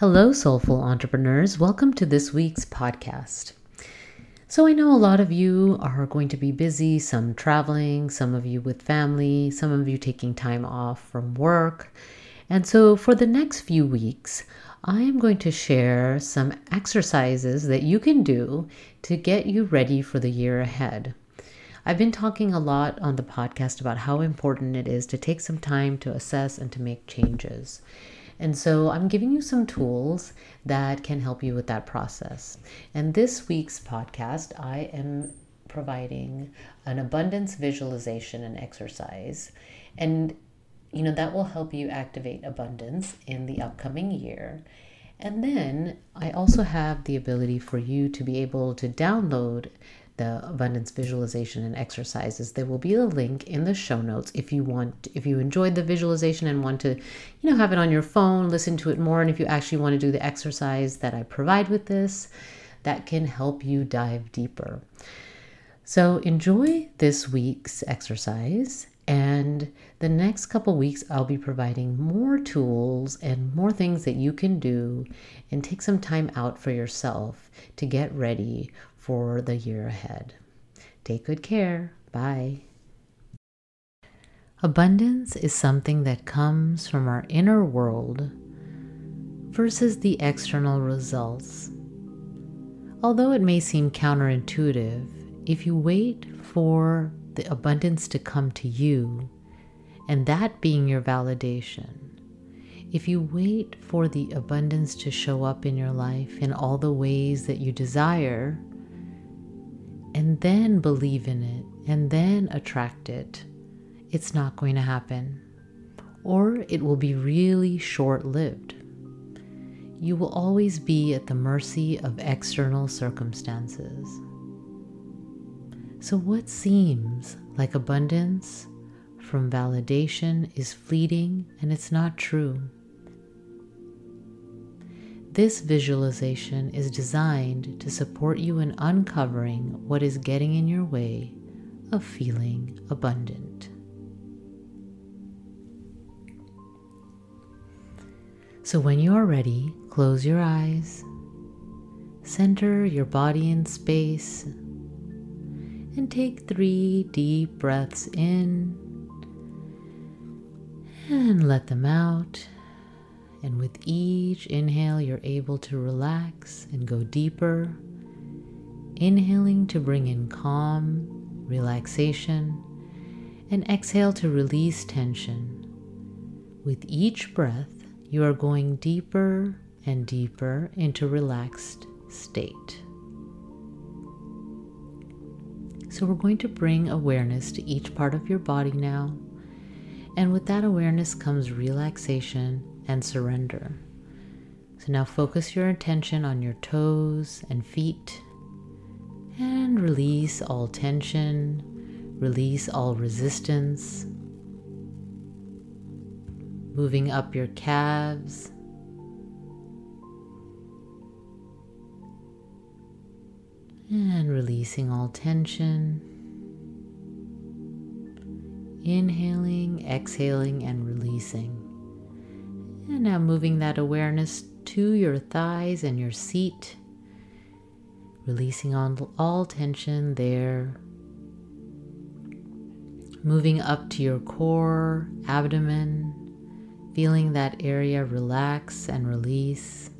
Hello, soulful entrepreneurs. Welcome to this week's podcast. So, I know a lot of you are going to be busy, some traveling, some of you with family, some of you taking time off from work. And so, for the next few weeks, I am going to share some exercises that you can do to get you ready for the year ahead. I've been talking a lot on the podcast about how important it is to take some time to assess and to make changes. And so I'm giving you some tools that can help you with that process. And this week's podcast, I am providing an abundance visualization and exercise. And, you know, that will help you activate abundance in the upcoming year. And then I also have the ability for you to be able to download the abundance visualization and exercises there will be a link in the show notes if you want if you enjoyed the visualization and want to you know have it on your phone listen to it more and if you actually want to do the exercise that i provide with this that can help you dive deeper. So enjoy this week's exercise and the next couple weeks, I'll be providing more tools and more things that you can do and take some time out for yourself to get ready for the year ahead. Take good care. Bye. Abundance is something that comes from our inner world versus the external results. Although it may seem counterintuitive, if you wait for the abundance to come to you, and that being your validation. If you wait for the abundance to show up in your life in all the ways that you desire, and then believe in it, and then attract it, it's not going to happen. Or it will be really short lived. You will always be at the mercy of external circumstances. So, what seems like abundance from validation is fleeting and it's not true. This visualization is designed to support you in uncovering what is getting in your way of feeling abundant. So, when you are ready, close your eyes, center your body in space and take three deep breaths in and let them out. And with each inhale, you're able to relax and go deeper. Inhaling to bring in calm, relaxation, and exhale to release tension. With each breath, you are going deeper and deeper into relaxed state. So we're going to bring awareness to each part of your body now. And with that awareness comes relaxation and surrender. So now focus your attention on your toes and feet and release all tension, release all resistance. Moving up your calves and releasing all tension. Inhaling, exhaling, and releasing. And now moving that awareness to your thighs and your seat, releasing all, all tension there. Moving up to your core, abdomen, feeling that area relax and release.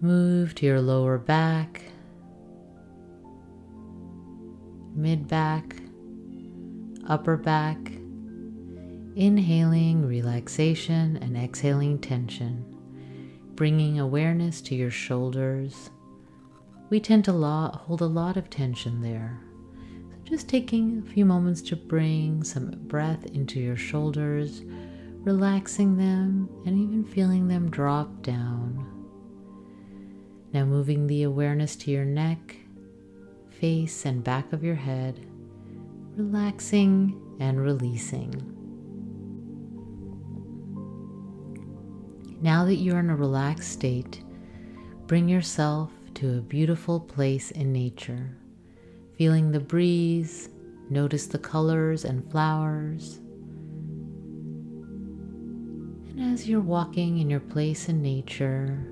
Move to your lower back, mid back, upper back, inhaling relaxation and exhaling tension, bringing awareness to your shoulders. We tend to hold a lot of tension there. So just taking a few moments to bring some breath into your shoulders, relaxing them, and even feeling them drop down. Now moving the awareness to your neck, face, and back of your head, relaxing and releasing. Now that you're in a relaxed state, bring yourself to a beautiful place in nature, feeling the breeze, notice the colors and flowers, And as you're walking in your place in nature,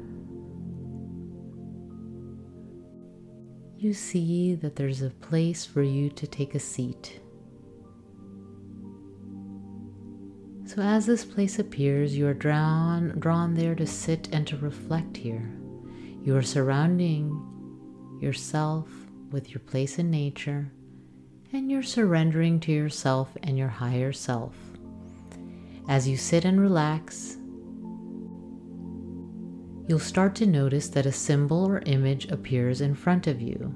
you see that there's a place for you to take a seat. So, as this place appears, you are drawn, drawn there to sit and to reflect here. You are surrounding yourself with your place in nature, and you're surrendering to yourself and your higher self. As you sit and relax, you'll start to notice that a symbol or image appears in front of you.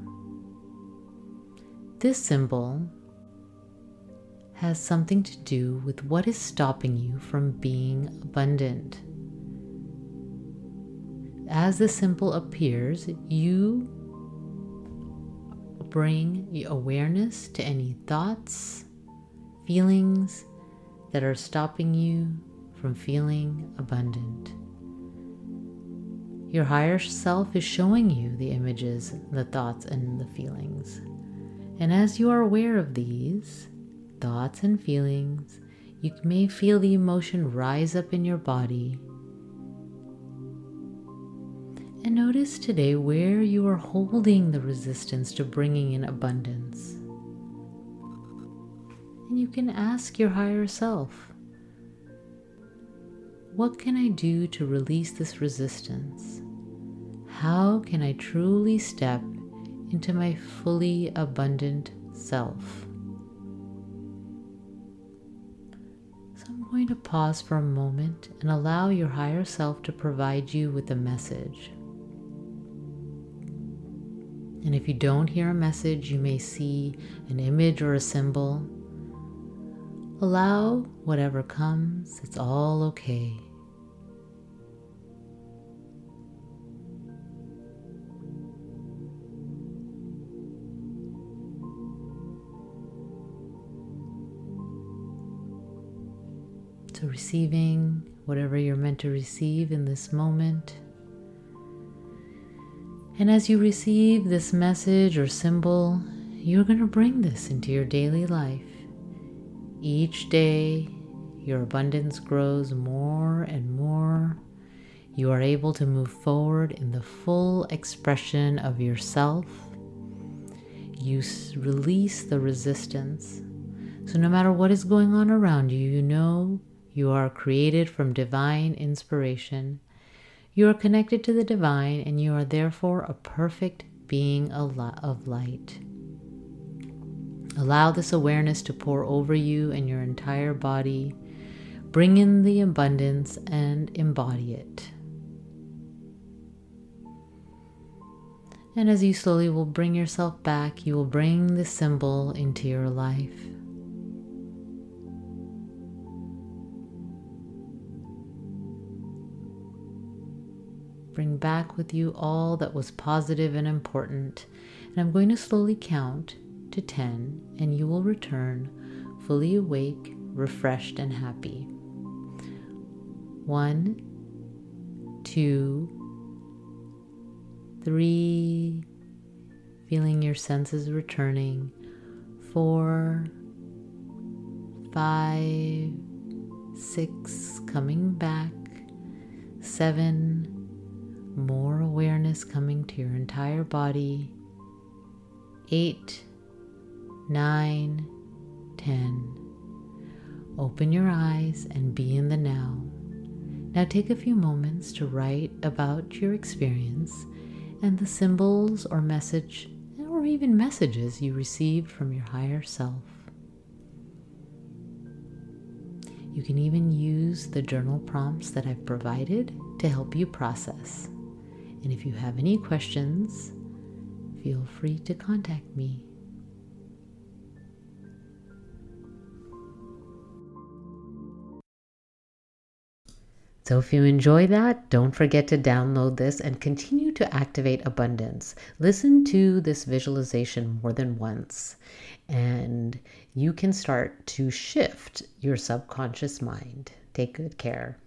This symbol has something to do with what is stopping you from being abundant. As the symbol appears, you bring awareness to any thoughts, feelings that are stopping you from feeling abundant. Your higher self is showing you the images, the thoughts, and the feelings. And as you are aware of these thoughts and feelings, you may feel the emotion rise up in your body. And notice today where you are holding the resistance to bringing in abundance. And you can ask your higher self, what can I do to release this resistance? How can I truly step into my fully abundant self? I'm going to pause for a moment and allow your higher self to provide you with a message. And if you don't hear a message, you may see an image or a symbol. Allow whatever comes, it's all okay. Receiving whatever you're meant to receive in this moment. And as you receive this message or symbol, you're going to bring this into your daily life. Each day, your abundance grows more and more. You are able to move forward in the full expression of yourself. You release the resistance. So, no matter what is going on around you, you know you are created from divine inspiration you are connected to the divine and you are therefore a perfect being of light. Allow this awareness to pour over you and your entire body. Bring in the abundance and embody it. And as you slowly will bring yourself back, you will bring the symbol into your life. Bring back with you all that was positive and important. And I'm going to slowly count to 10, and you will return fully awake, refreshed, and happy. One, two, three, feeling your senses returning. Four, five, six, coming back. Seven, more awareness coming to your entire body. Eight, nine, ten. Open your eyes and be in the now. Now take a few moments to write about your experience and the symbols or message or even messages you received from your higher self. You can even use the journal prompts that I've provided to help you process. And if you have any questions, feel free to contact me. So, if you enjoy that, don't forget to download this and continue to activate abundance. Listen to this visualization more than once, and you can start to shift your subconscious mind. Take good care.